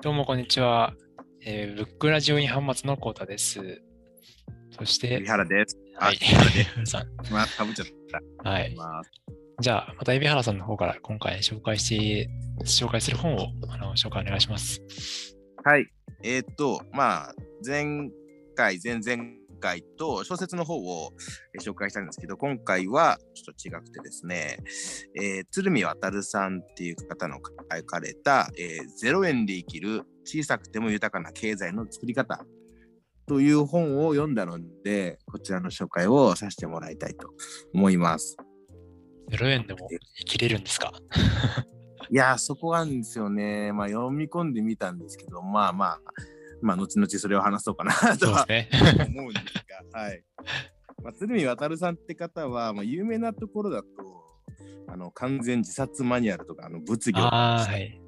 どうもこんにちは。えー、ブックラジオイン端末のコータです。そして海、原です。はい、さん。まあ、かぶっちゃった。はい。まあ、じゃあ、また海老原さんの方から今回紹介して、紹介する本をあの紹介お願いします。はい。えーっと、まあ、前回、前々回と小説の方をえー紹介したんですけど、今回はちょっと違くてですね、えー鶴見渉さんっていう方の書かれた、えー0円で生きる小さくても豊かな経済の作り方という本を読んだので、こちらの紹介をさせてもらいたいと思います。0円でも生きれるんですか？いやー、そこなんですよね。まあ、読み込んでみたんですけど、まあまあ、まあ、後々それを話そうかなとは。思うんですが、はい。まあ、鶴見渉さんって方は、まあ、有名なところだと、あの完全自殺マニュアルとか、あの物議をああ、はい。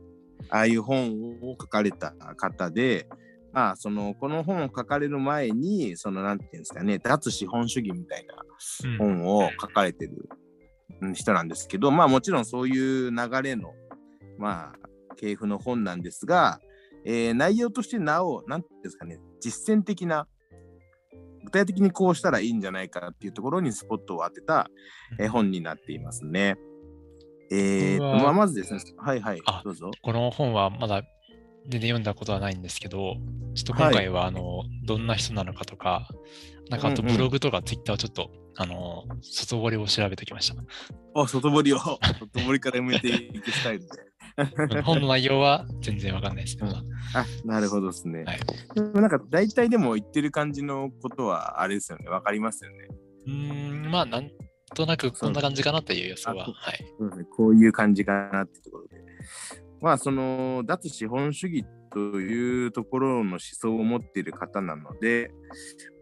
ああいう本を書かれた方で、まあ、そのこの本を書かれる前に、そのなんていうんですかね、脱資本主義みたいなうん本を書かれてるうん人なんですけど、まあもちろんそういう流れの、まあ、系譜の本なんですが、えー内容としてなお、なんですかね、実践的な、具体的にこうしたらいいんじゃないかっていうところにスポットを当てた、えー本になっていますね。えーまあ、まずですね、はいはいあ、どうぞ。この本はまだ全然読んだことはないんですけど、ちょっと今回はあの、どんな人なのかとか、なんかあとうんうんブログとかツイッターをちょっと、あの、外堀を調べてきました。お、外堀を、外堀から埋めていくスタイルで。本の内容は全然わかんないですけど、あ、なるほどですね。はいでもなんか大体でも言ってる感じのことはあれですよね。わかりますよね。うーん、まあ、なんとなくこんな感じかなという予想は。はい。こういう感じかなってところで。まあその脱資本主義というところの思想を持っている方なので、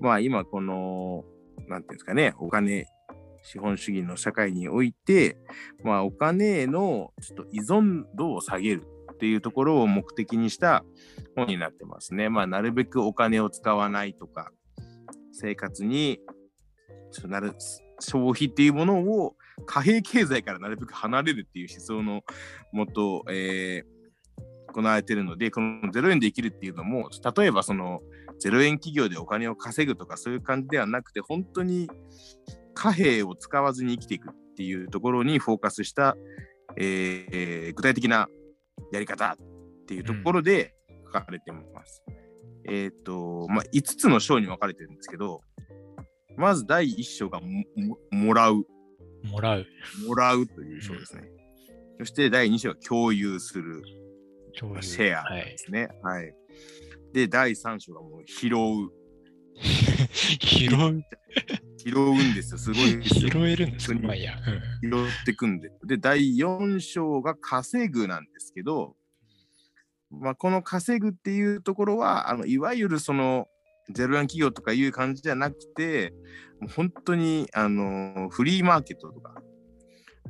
まあ今この、なんていうんですかね、お金、資本主義の社会において、まあお金へのちょっと依存度を下げるっていうところを目的にした本になってますね。まあなるべくお金を使わないとか、生活になる消費っていうものを貨幣経済からなるべく離れるっていう思想のもと、えー行われてるので、この0円で生きるっていうのも、例えばその0円企業でお金を稼ぐとかそういう感じではなくて、本当に貨幣を使わずに生きていくっていうところにフォーカスした、えー具体的なやり方っていうところで書かれてます。えっ、と、まあ、5つの章に分かれてるんですけど、まず第1章がもももらう。もらう。もらうという章ですね。そして第2章は共有する。共有シェアはいで。すね。はい。で、第3章がもう拾う。拾う。拾うんですよ。すごい 拾えるんですまあいいや。うん拾ってくんで。で、第4章が稼ぐなんですけど、まあ、この稼ぐっていうところは、あのいわゆるそのゼロ円企業とかいう感じじゃなくて、もう本当にあのフリーマーケットとか、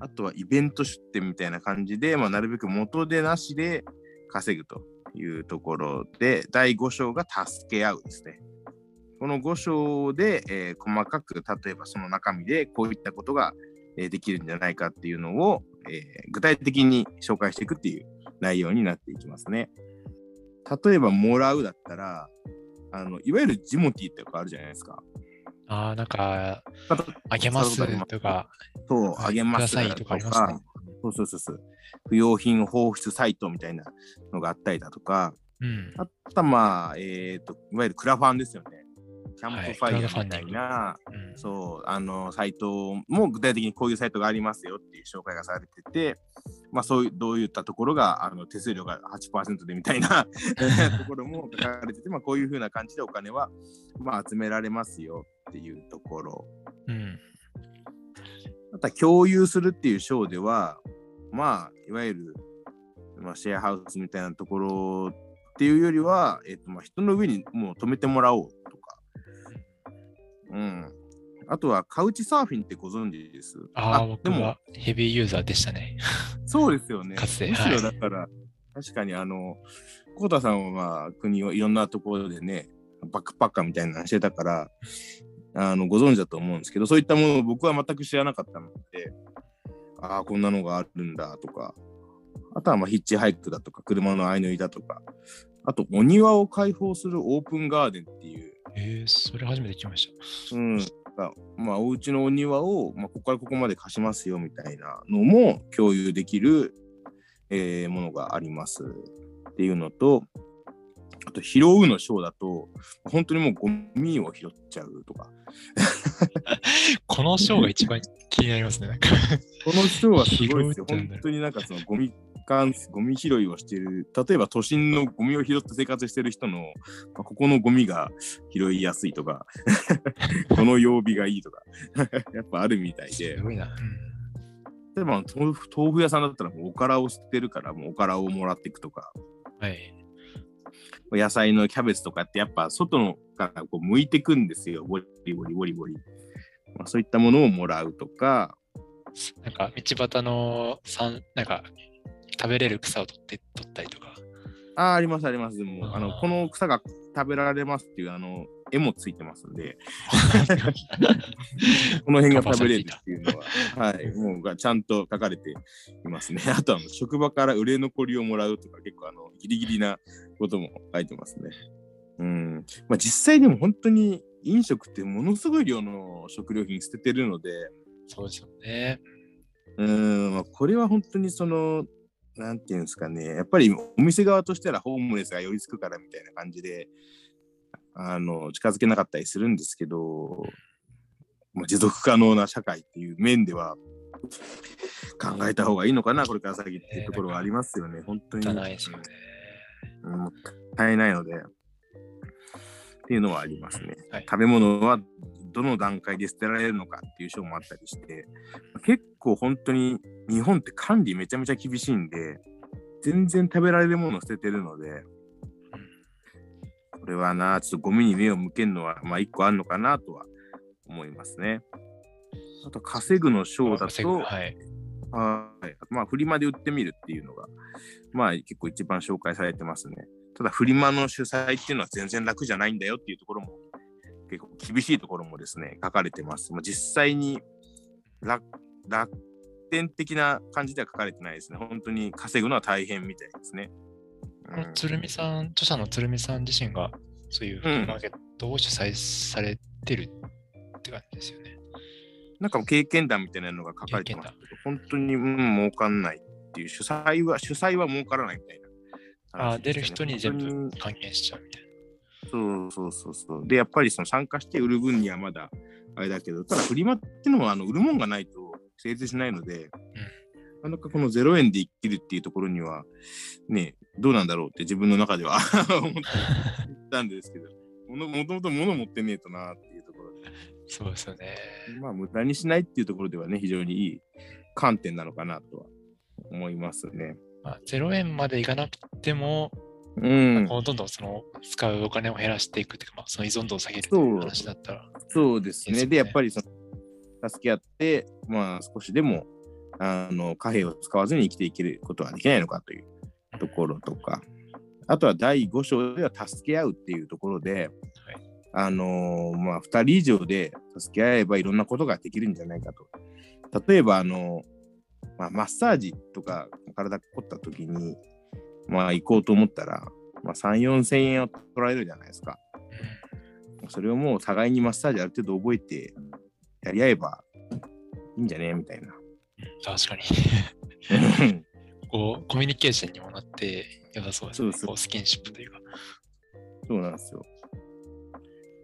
あとはイベント出店みたいな感じで、まあ、なるべく元でなしで稼ぐというところで、第5章が助け合うですね。この5章で、えー細かく、例えばその中身でこういったことが、えーできるんじゃないかっていうのを、えー具体的に紹介していくっていう内容になっていきますね。例えば、もらうだったら、あのいわゆるジモティってとかあるじゃないですか。ああ、なんか、あげますとか、そう、はいあげますとかそうそうそうそう。不用品放出サイトみたいなのがあったりだとか、うん。あとはまあ、えっ、と、いわゆるクラファンですよね。キャンプファイヤーみたいな、うんそう、あの、サイトも具体的にこういうサイトがありますよっていう紹介がされてて、まあそういう、どういったところが、あの、手数料が8%でみたいな ところも書かれてて、まあこういうふうな感じでお金は、まあ集められますよっていうところ。うん。また共有するっていう章では、まあ、いわゆる、まあ、シェアハウスみたいなところっていうよりは、えっと、まあ、人の上にもう止めてもらおうとか。うん。あとは、カウチサーフィンってご存知です？ああ、僕でもは、ヘビーユーザーでしたね。そうですよね。かつてむしろはいだから、確かにあの、コウタさんはまあ国をいろんなところでね、バックパッカーみたいなのしてたから、あのご存知だと思うんですけど、そういったものを僕は全く知らなかったので、ああ、こんなのがあるんだとか、あとはまあヒッチハイクだとか、車の相乗りだとか、あとお庭を開放するオープンガーデンっていう、えー、それ初めて聞きました。うん、がまあ、お家のお庭を、まあ、ここからここまで貸しますよみたいなのも共有できる、えーものがありますっていうのと、あと、拾うのショーだと、本当にもうゴミを拾っちゃうとか、このショーが一番気になりますね。このショーはすごいですよ。本当になんかそのゴミ関ゴミ拾いをしている、例えば都心のゴミを拾って生活してる人の、まあここのゴミが拾いやすいとか、この曜日がいいとか、やっぱあるみたいで。例えば豆腐豆腐屋さんだったらもうおからを捨てるからもうおからをもらっていくとか。はい。野菜のキャベツとかってやっぱ外のからこう剥いてくんですよ。ボリボリボリボリ、まあ、そういったものをもらうとか。なんか道端のさんなんか食べれる草を取って取ったりとか。あーありますありますでもあのこの草が食べられますっていうあの絵もついてますんで この辺が食べれるっていうのは、はい、もうがちゃんと書かれていますね。あとは職場から売れ残りをもらうとか、結構あのギリギリなことも書いてますね。うん。まあ実際でも本当に飲食ってものすごい量の食料品捨ててるので、そうですよね。うん、まあこれは本当にその、なんていうんですかね、やっぱりお店側としてはホームレスが寄りつくからみたいな感じで、あの、近づけなかったりするんですけど、まあ、持続可能な社会っていう面では考えた方がいいのかな、これから先っていうところはありますよね、本当に。じゃないですよね。うんもったいないので、っていうのはありますね。はい食べ物はどの段階で捨てられるのかっていう章もあったりして、結構本当に日本って管理めちゃめちゃ厳しいんで、全然食べられるものを捨ててるので、これはな、ちょっとゴミに目を向けるのは、まあ一個あるのかなとは思いますね。あと、稼ぐの章だと、はい。はい。まあ、フリマで売ってみるっていうのが、まあ、結構一番紹介されてますね。ただ、フリマの主催っていうのは全然楽じゃないんだよっていうところも、結構厳しいところもですね、書かれてます。まあ、実際に楽、楽天的な感じでは書かれてないですね。本当に稼ぐのは大変みたいですね。この鶴見さん、著者の鶴見さん自身が、そういうフリーマーケットを主催されてるって感じですよね。なんか経験談みたいなのが書かれてますけど、本当に、うん、儲かんないっていう、主催は、主催は儲からないみたいなああ、出る人に全部還元しちゃうみたいそうそうそうそう。で、やっぱりその参加して売る分にはまだあれだけど、ただフリマってのはあの売るもんがないと成立しないので、なかなかこの0円で生きるっていうところには、ね、どうなんだろうって自分の中では 思ってたんですけど、ものもともと物持ってねえとなっていうところで、な。そうですよね。まあ無駄にしないっていうところではね、非常にいい観点なのかなとは思いますね。まあ、0円までいかなくても、うん。こうどんどんその使うお金を減らしていくっていうか、まあ、その依存度を下げる話だったら、そうですね。でやっぱりその助け合って、まあ少しでもあの貨幣を使わずに生きていけることはできないのかというところとか、あとは第5章では助け合うっていうところで、あのーまあ2人以上で助け合えばいろんなことができるんじゃないかと。例えば、あのまあ、マッサージとか体凝った時に、まあ行こうと思ったら、まあ、3、4千円を取られるじゃないですか。それをもう互いにマッサージある程度覚えてやり合えばいいんじゃねみたいな。確かに。こう、コミュニケーションにもなって良さそうですね。そうスキンシップというか。そうなんですよ。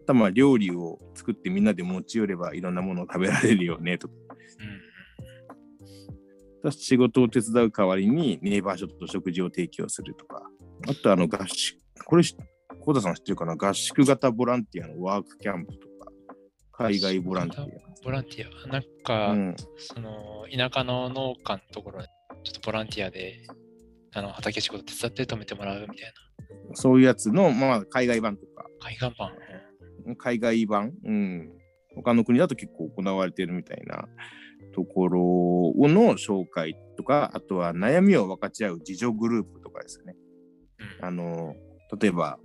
ただまあ料理を作ってみんなで持ち寄ればいろんなものを食べられるよねとか。うん。仕事を手伝う代わりにネイバーショット食事を提供するとか。あとあの合宿、これ、小田さん知ってるかな？合宿型ボランティアのワークキャンプとか、海外ボランティボランティア。なんア。か、うん、その、田舎の農家のところに、ちょっとボランティアで、あの、畑仕事手伝って止めてもらうみたいそういうやつの、まあ、海外版とか、な。海岸版。海外版、うん、他の国だと結構行われてるみたいなところの紹介とか、あとは悩みを分かち合う自助グループとかですね。うんあの、例えば、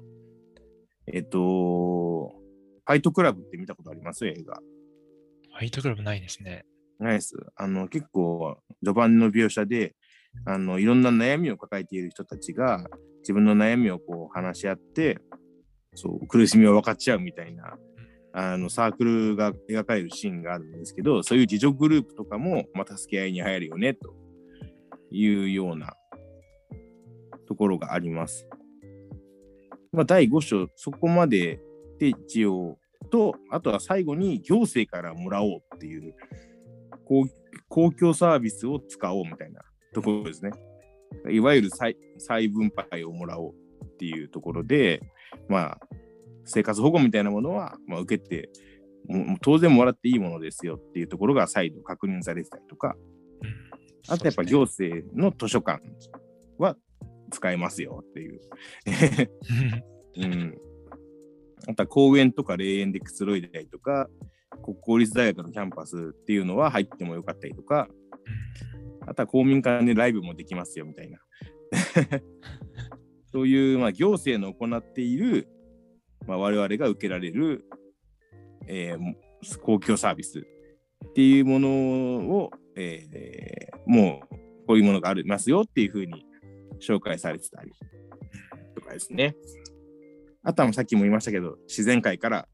えっ、と、ファイトクラブって見たことあります？映画。ファイトクラブないですね。ないです。あの、結構、序盤の描写で、あのいろんな悩みを抱えている人たちが自分の悩みをこう話し合ってそう苦しみを分かち合うみたいなあのサークルが描かれるシーンがあるんですけどそういう自助グループとかも、まあ、助け合いに入るよねというようなところがあります。まあ、第5章そこまでで一応とあとは最後に行政からもらおうっていう公公共サービスを使おうみたいなところですね。いわゆる再再分配をもらおうっていうところで、まあ、生活保護みたいなものは、まあ、受けてもう当然もらっていいものですよっていうところが再度確認されてたりとか、あとやっぱ行政の図書館は使えますよっていう。うん、あとは公園とか霊園でくつろいだりとか、国公立大学のキャンパスっていうのは入ってもよかったりとか、あとは公民館でライブもできますよみたいな。そういう、まあ、行政の行っている、まあ、我々が受けられる、えー公共サービスっていうものを、えーもうこういうものがありますよっていうふうに紹介されてたり。とかですね。あとはさっきも言いましたけど、自然界から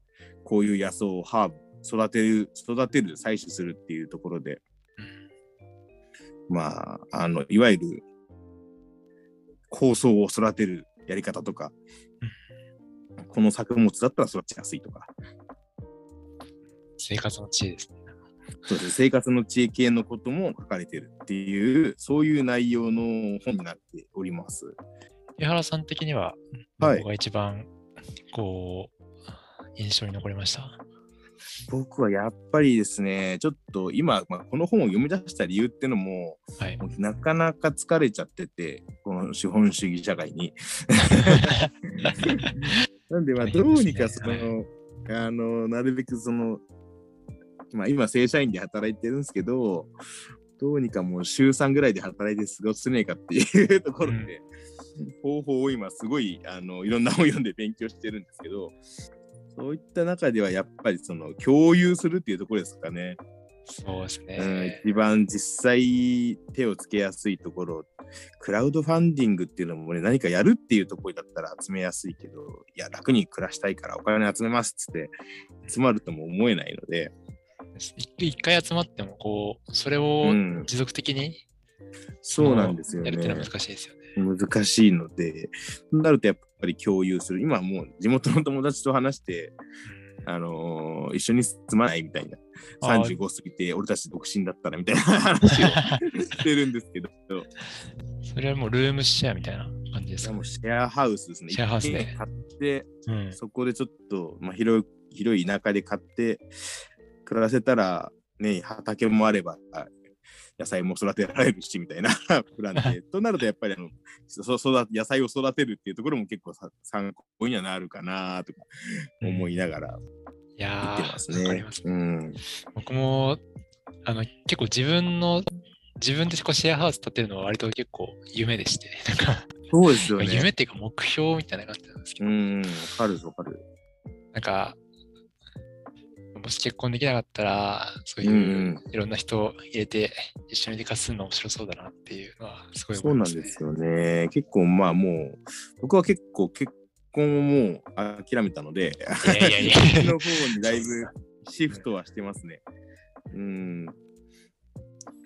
こういう野草をハーブ、育てる、育てる、採取するっていうところで、まあ、あの、いわゆる構想を育てるやり方とか、この作物だったら育ちやすいとか、生活の知恵ですね。そうです生活の知恵系のことも書かれてるっていう、そういう内容の本になっております。井原さん的には、はいが一番、こう、印象に残りました？僕はやっぱりですね、ちょっと今、まあ、この本を読み出した理由ってのも、はい。もうなかなか疲れちゃってて、この資本主義社会に。なんで、まあ、大どうにかその、あの、なるべくその、まあ、今、正社員で働いてるんですけど、どうにかもう週3ぐらいで働いて過ごせねえかっていうところで、方法を今すごいあのいろんな本読んで勉強してるんですけど、そういった中ではやっぱりその共有するっていうところですかね。そうですうん、ね。一番実際手をつけやすいところ、クラウドファンディングっていうのもね、何かやるっていうところだったら集めやすいけど、いや、楽に暮らしたいからお金集めますっつって、集まるとも思えないので、一一回集まっても、こう、それをうん、持続的にそうなんですよやるってのはね。難しいですよね。難しいので、となるとやっぱり共有する。今もう地元の友達と話して、あのー一緒に住まないみたいな。あー35過ぎて俺たち独身だったらみたいな 話をしてるんですけど、それはもうルームシェアみたいな感じですか？もうシェアハウスですね。シェアハウスね一軒買って、うん。そこでちょっと、まあ、広い広い田舎で買って暮らせたら、ね、畑もあれば、野菜も育てられるしみたいな プランで。となると、やっぱりあのそ育野菜を育てるっていうところも結構さ参考にはなるかなとか思いながらいや見てますねます。。うん、僕も、あの、結構自分の、自分でこうシェアハウス建てるのは割と結構夢でして、なんか、そうですよ夢ね。っていうか目標みたいな感じなんですけど、うん、わかるわかる。なんか、もし結婚できなかったら、そういういろんな人を入れて一緒に生活するの面白そうだなっていうのはすごいそうな思いますね。んですよね。結構まあもう、僕は結構結婚をもう諦めたので、いやいやいやの方にだいぶシフトはしてますね。うん。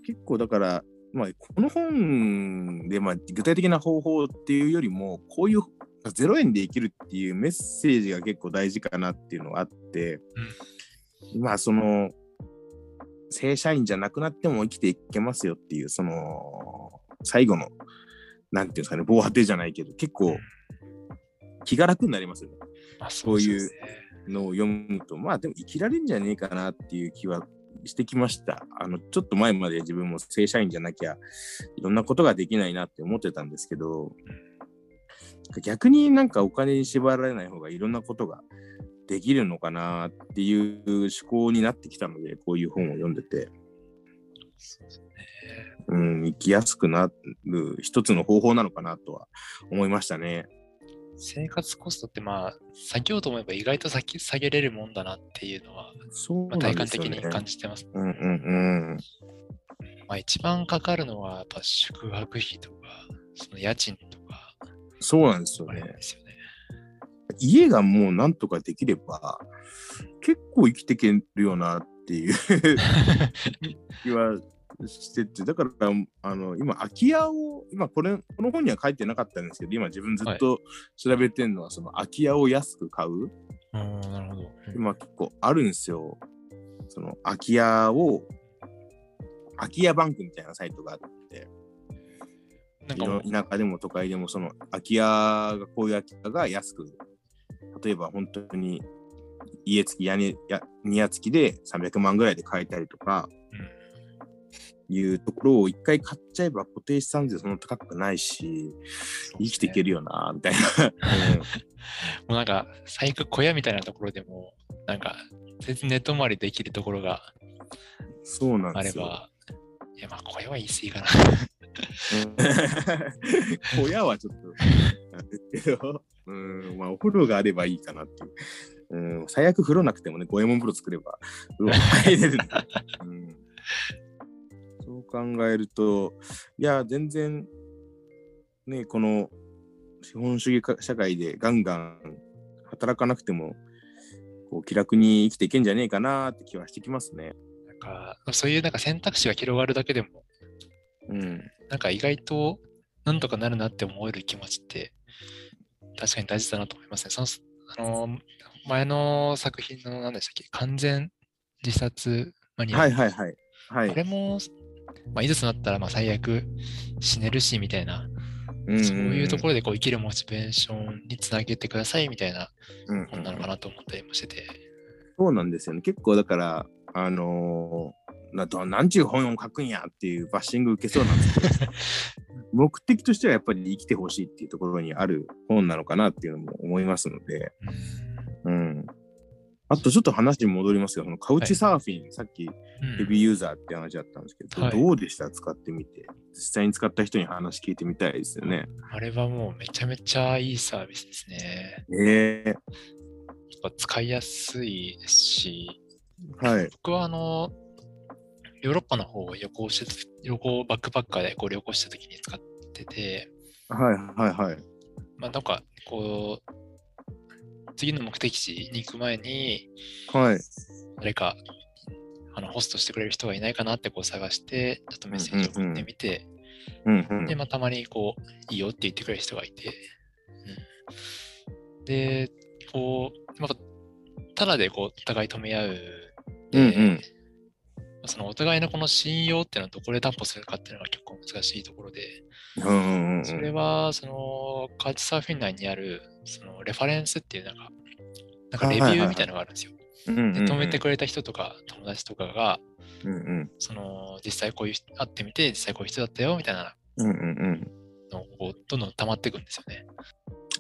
結構だから、まあ、この本で、まあ、具体的な方法っていうよりも、こういう0円で生きるっていうメッセージが結構大事かなっていうのがあって、まあ、その、正社員じゃなくなっても生きていけますよっていう、その、最後の、なんていうんですかね、防波堤じゃないけど、結構気が楽になりますよね。まあそういうのを読むと、まあでも生きられるんじゃねえかなっていう気はしてきました。あの、ちょっと前まで自分も正社員じゃなきゃいろんなことができないなって思ってたんですけど、逆になんかお金に縛られない方がいろんなことができるのかなっていう思考になってきたので、こういう本を読んでて、そうん、生きやすくなる一つの方法なのかなとは思いましたね。生活コストってまあ、下げようと思えば意外と下げ下げれるもんだなっていうのは、そうまあ、体感。的に感じてます。うんうんうん。まあ一番かかるのはやっぱ宿泊費とか、その家賃とか、そうなんですよあれね。ですよね。家がもうなんとかできれば、結構生きていけるよなっていう 気はしてて、だから、あの、今、空き家を、今これ、この本には書いてなかったんですけど、今自分ずっと調べてるのは、その空き家を安く買う、うん、なるほど。うん今結構あるんですよ。その空き家を、空き家バンクみたいなサイトがあって、田舎でも都会でもその空き家がこういう空き家が安く例えば本当に家付き屋根や庭付きで300万ぐらいで買えたりとかいうところを一回買っちゃえば固定資産税そんな高くないし生きていけるよなみたいな、もうなんか、最悪小屋みたいなところでも、なんか、全然寝泊まりできるところがうんそうなんですよ。あれば、いや、まあ、小屋は言い過ぎかな。うん。親はちょっとなんですけど、うん、まあお風呂があればいいかなっていう。うん、最悪風呂なくてもね、五右衛門風呂作れば風呂入れる うん。そう考えると、いや、全然、ね、この資本主義か社会でガンガン働かなくても、こう気楽に生きていけんじゃねえかなって気はしてきますね。なんか、そういうなんか選択肢が広がるだけでも、うん。なんか意外となんとかなるなって思える気持ちって、確かに大事だなと思いますね。そのあの前の作品の何でしたっけ？完全自殺マニア。はいはいはい。はい。あれも、まあ、いざとなったらまあ最悪死ねるしみたいな、うんそういうところでこう生きるモチベーションにつなげてくださいみたいなうん本なのかなと思ったりもしてて。そうなんですよね。結構だから、あのーなどなんちゅう本を書くんやっていうバッシング受けそうなんですけど、目的としてはやっぱり生きてほしいっていうところにある本なのかなっていうのも思いますので、うん。あとちょっと話に戻りますが、そのカウチサーフィン、さっきうんヘビーユーザーって話だったんですけど、はいどうでした？使ってみて。実際に使った人に話聞いてみたいですよね。あれはもうめちゃめちゃいいサービスですね。ええやっぱ使いやすいですし、はい。僕はあの、ヨーロッパの方を旅行して、旅行、バックパッカーでこう旅行した時に使ってて、はいはいはい。まあなんか、こう、次の目的地に行く前に、はい。誰か、あの、ホストしてくれる人がいないかなってこう探して、ちょっとメッセージを送ってみて、うんうんで、まあ、たまにこう、いいよって言ってくれる人がいて、うん、で、こう、また、ただでこう、お互い止め合う。うんうんそのお互いのこの信用っていうのはどこで担保するかっていうのが結構難しいところで、うんうんうんそれは、その、カーチサーフィン内にある、その、レファレンスっていうなんか、なんかレビューみたいなのがあるんですよ。で、止めてくれた人とか、友達とかが、うんうん。その、実際こういう人、会ってみて、実際こういう人だったよ、みたいなのをどんどん溜まっていくんですよね。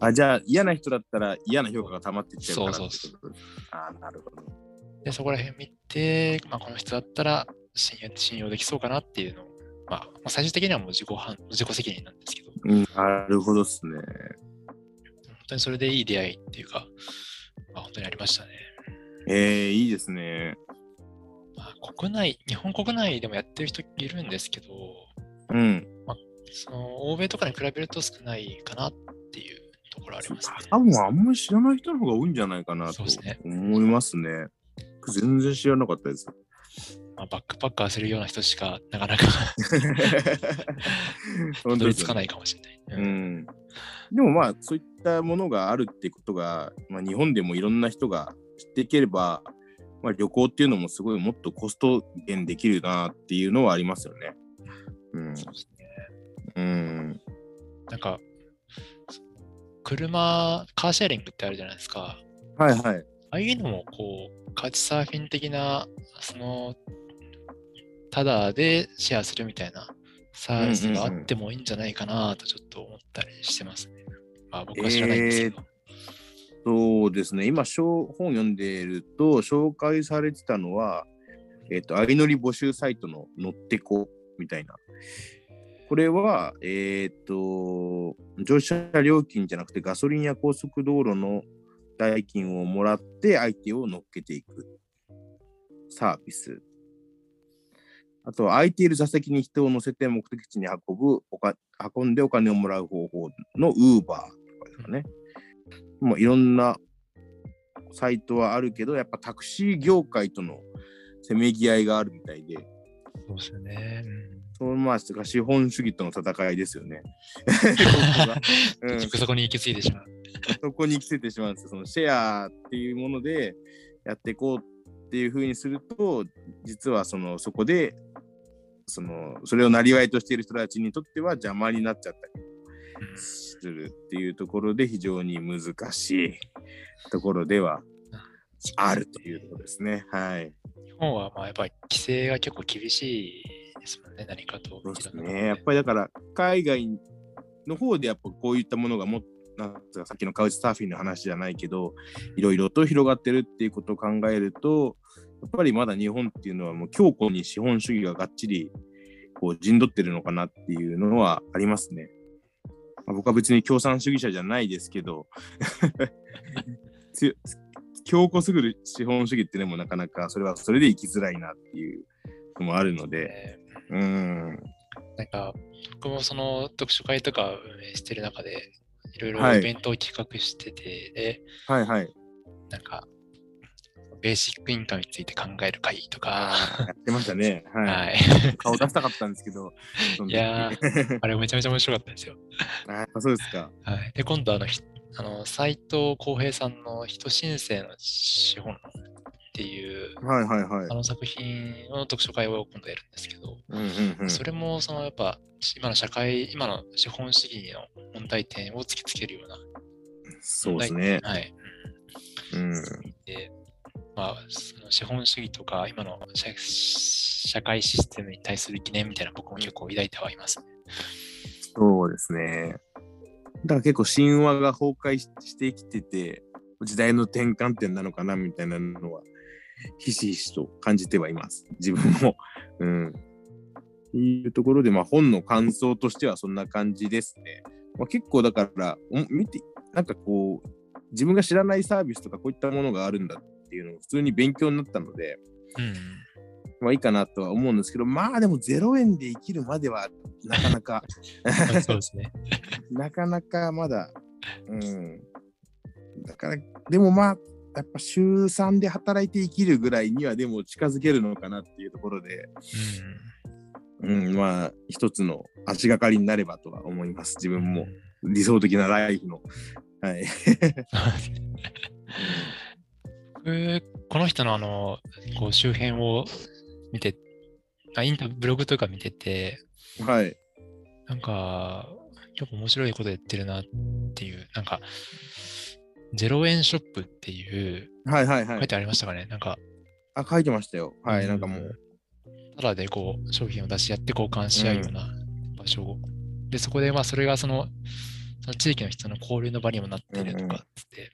あ、じゃあ嫌な人だったら嫌な評価が溜まっていっちゃうからそうそうってことああ、なるほど。で、そこら辺見て、まあ、この人だったら信用信用できそうかなっていうのを、まあ、まあ、最終的にはもう自己判自己責任なんですけど、うん、なるほどっすね。本当にそれでいい出会いっていうか、まあ、本当にありましたね。ええいいですね。まあ、国内、日本国内でもやってる人いるんですけど、うん。その欧米とかに比べると少ないかなっていうところありますね。多分あんまり知らない人の方が多いんじゃないかなと思いますね。全然知らなかったです。まあ、バックパッカーするような人しかなかなか 本たどり着かい。ないかもしれない。ううんん。でもまあ、そういったものがあるってことが、まあ、日本でもいろんな人が知っていければ、まあ、旅行っていうのもすごいもっとコスト減できるなっていうのはありますよね。うん。そうですねうん。なんか、車、カーシェアリングってあるじゃないですか。はいはい。ああいうのも、こう、カチサーフィン的な、その、ただでシェアするみたいなサービスがあってもいいんじゃないかなとちょっと思ったりしてますね。まあ僕は知らないんですけど。そうですね。今、本読んでいると、紹介されてたのは、えっ、と、相乗り募集サイトの乗ってこみたいな。これは、えっ、と、乗車料金じゃなくてガソリンや高速道路の代金をもらって相手を乗っけていくサービス。ああとは空いている座席に人を乗せて目的地に運ぶおか、運んでお金をもらう方法の Uber とかですかね。もういろんなサイトはあるけど、やっぱタクシー業界とのせめぎ合いがあるみたいで、そうですよね。うんそのまあ資本主義との戦いですよね。結局そこに行き着いてしまう。そこに行き着いてしまうんですよ。そのシェアっていうものでやっていこうっていうふうにすると、実はそのそこで、そのそれをなりわいとしている人たちにとっては邪魔になっちゃったりうんするっていうところで非常に難しいところではあるというところですね。はい。日本はまあやっぱり規制が結構厳しいですもんね、何かと。そうですね。やっぱりだから海外の方でやっぱこういったものがもなんつうかさっきのカウチサーフィンの話じゃないけどいろいろと広がってるっていうことを考えるとやっぱりまだ日本っていうのはもう強固に資本主義ががっちりこう陣取ってるのかなっていうのはありますね。まあ僕は別に共産主義者じゃないですけど 強強固すぎる資本主義っていうのもなかなかそれはそれで生きづらいなっていうのもあるので、えうん、ーなんか、僕もその読書会とか運営してる中で、いろいろはいイベントを企画してて、で、はいはい。なんか、ベーシックインカムについて考える会とか、やってましたね。はい。はい。顔出したかったんですけど。いやあれめちゃめちゃ面白かったですよ。あそうですか。はい。で、今度あの、ひあの斉藤浩平さんの人申請の資本っていう、はいはいはいあ。の作品の読書会を今度やるんですけど、うんうんうん。それもそのやっぱ今の社会、今の資本主義の問題点を突きつけるようなそうですね。はい。うん。で、まあ、その資本主義とか今の社社会システムに対する疑念みたいな僕も結構抱いてはいますね。そうですね。だから結構神話が崩壊ししてきてて、時代の転換点なのかなみたいなのは、ひしひしと感じてはいます。自分も。うん。いうところで、まあ本の感想としてはそんな感じですね。まあ、結構だから、お見て、なんかこう、自分が知らないサービスとかこういったものがあるんだっていうのを普通に勉強になったので、うん。まあいいかなとは思うんですけど、まあでも0円で生きるまではなかなか、そうですね。なかなかまだ、うん。だから、でもまあ、やっぱ週3で働いて生きるぐらいにはでも近づけるのかなっていうところで、うん、まあ一つの足がかりになればとは思います。自うん。分も理想的なライフの。はい。僕、この人のあの、こう周辺を見て、あインタブログとか見てて、はい。なんか、結構面白いことやってるなっていう、なんか、0円ショップっていう、はいはいはい。書いてありましたかね？なんか、あ、書いてましたよ。はい。なんかもう。ただでこう、商品を出し合って交換し合うような場所を。で、そこで、まあ、それがその、その地域の人の交流の場にもなってるとかっつって、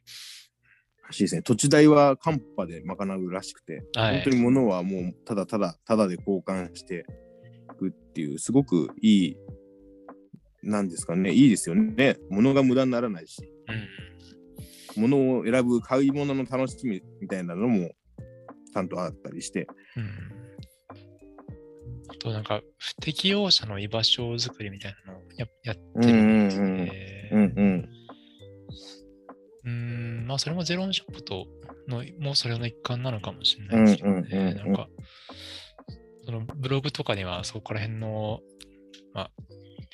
らしいですね。土地代はカンパで賄うらしくて、はい本当に物はもうただただただで交換していくっていう、すごくいい、なんですかね、いいですよね。物が無駄にならないし、うん。物を選ぶ買い物の楽しみみたいなのもちゃんとあったりして、うん。あと、なんか、不適用者の居場所づくりみたいなのをややってるんですね。うんうん。うーん、まあ、それもゼロンショップとの、もうそれの一環なのかもしれないですけどね。んなんか、そのブログとかにはそこら辺の、まあ、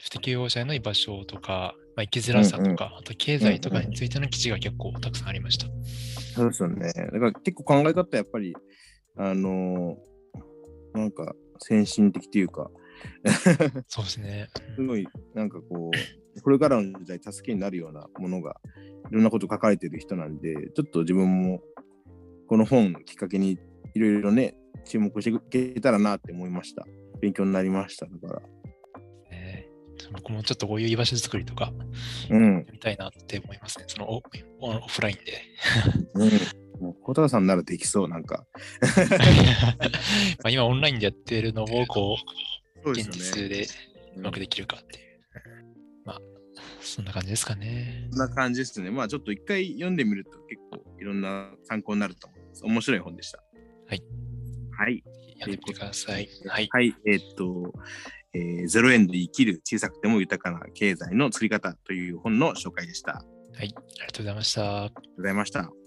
不適用者への居場所とか、まあ、生きづらさとか、あと経済とかについての記事が結構たくさんありました。そうですよね。だから結構考え方やっぱり、あのーなんか先進的というか、そうですね。すごい、なんかこう、これからの時代助けになるようなものが、いろんなこと書かれてる人なんで、ちょっと自分も、この本きっかけに、いろいろね、注目していけたらなって思いました。勉強になりました。だから。ね僕もちょっとこういう居場所作りとかうん。やりたいなって思いますね。そのオオオフラインで。うん。もう小高さんならできそう、なんか。まあ今オンラインでやってるのをこう、現実でうまくできるかっていう。まあ、そんな感じですかね。そんな感じですね。まあちょっと一回読んでみると結構いろんな参考になると思います。面白い本でした。はい。はい。読んでみてください。はい。はい、えーっと、えーゼロ円で生きる小さくても豊かな経済の作り方という本の紹介でした。ありがとはい。ありがとうございました。うございました。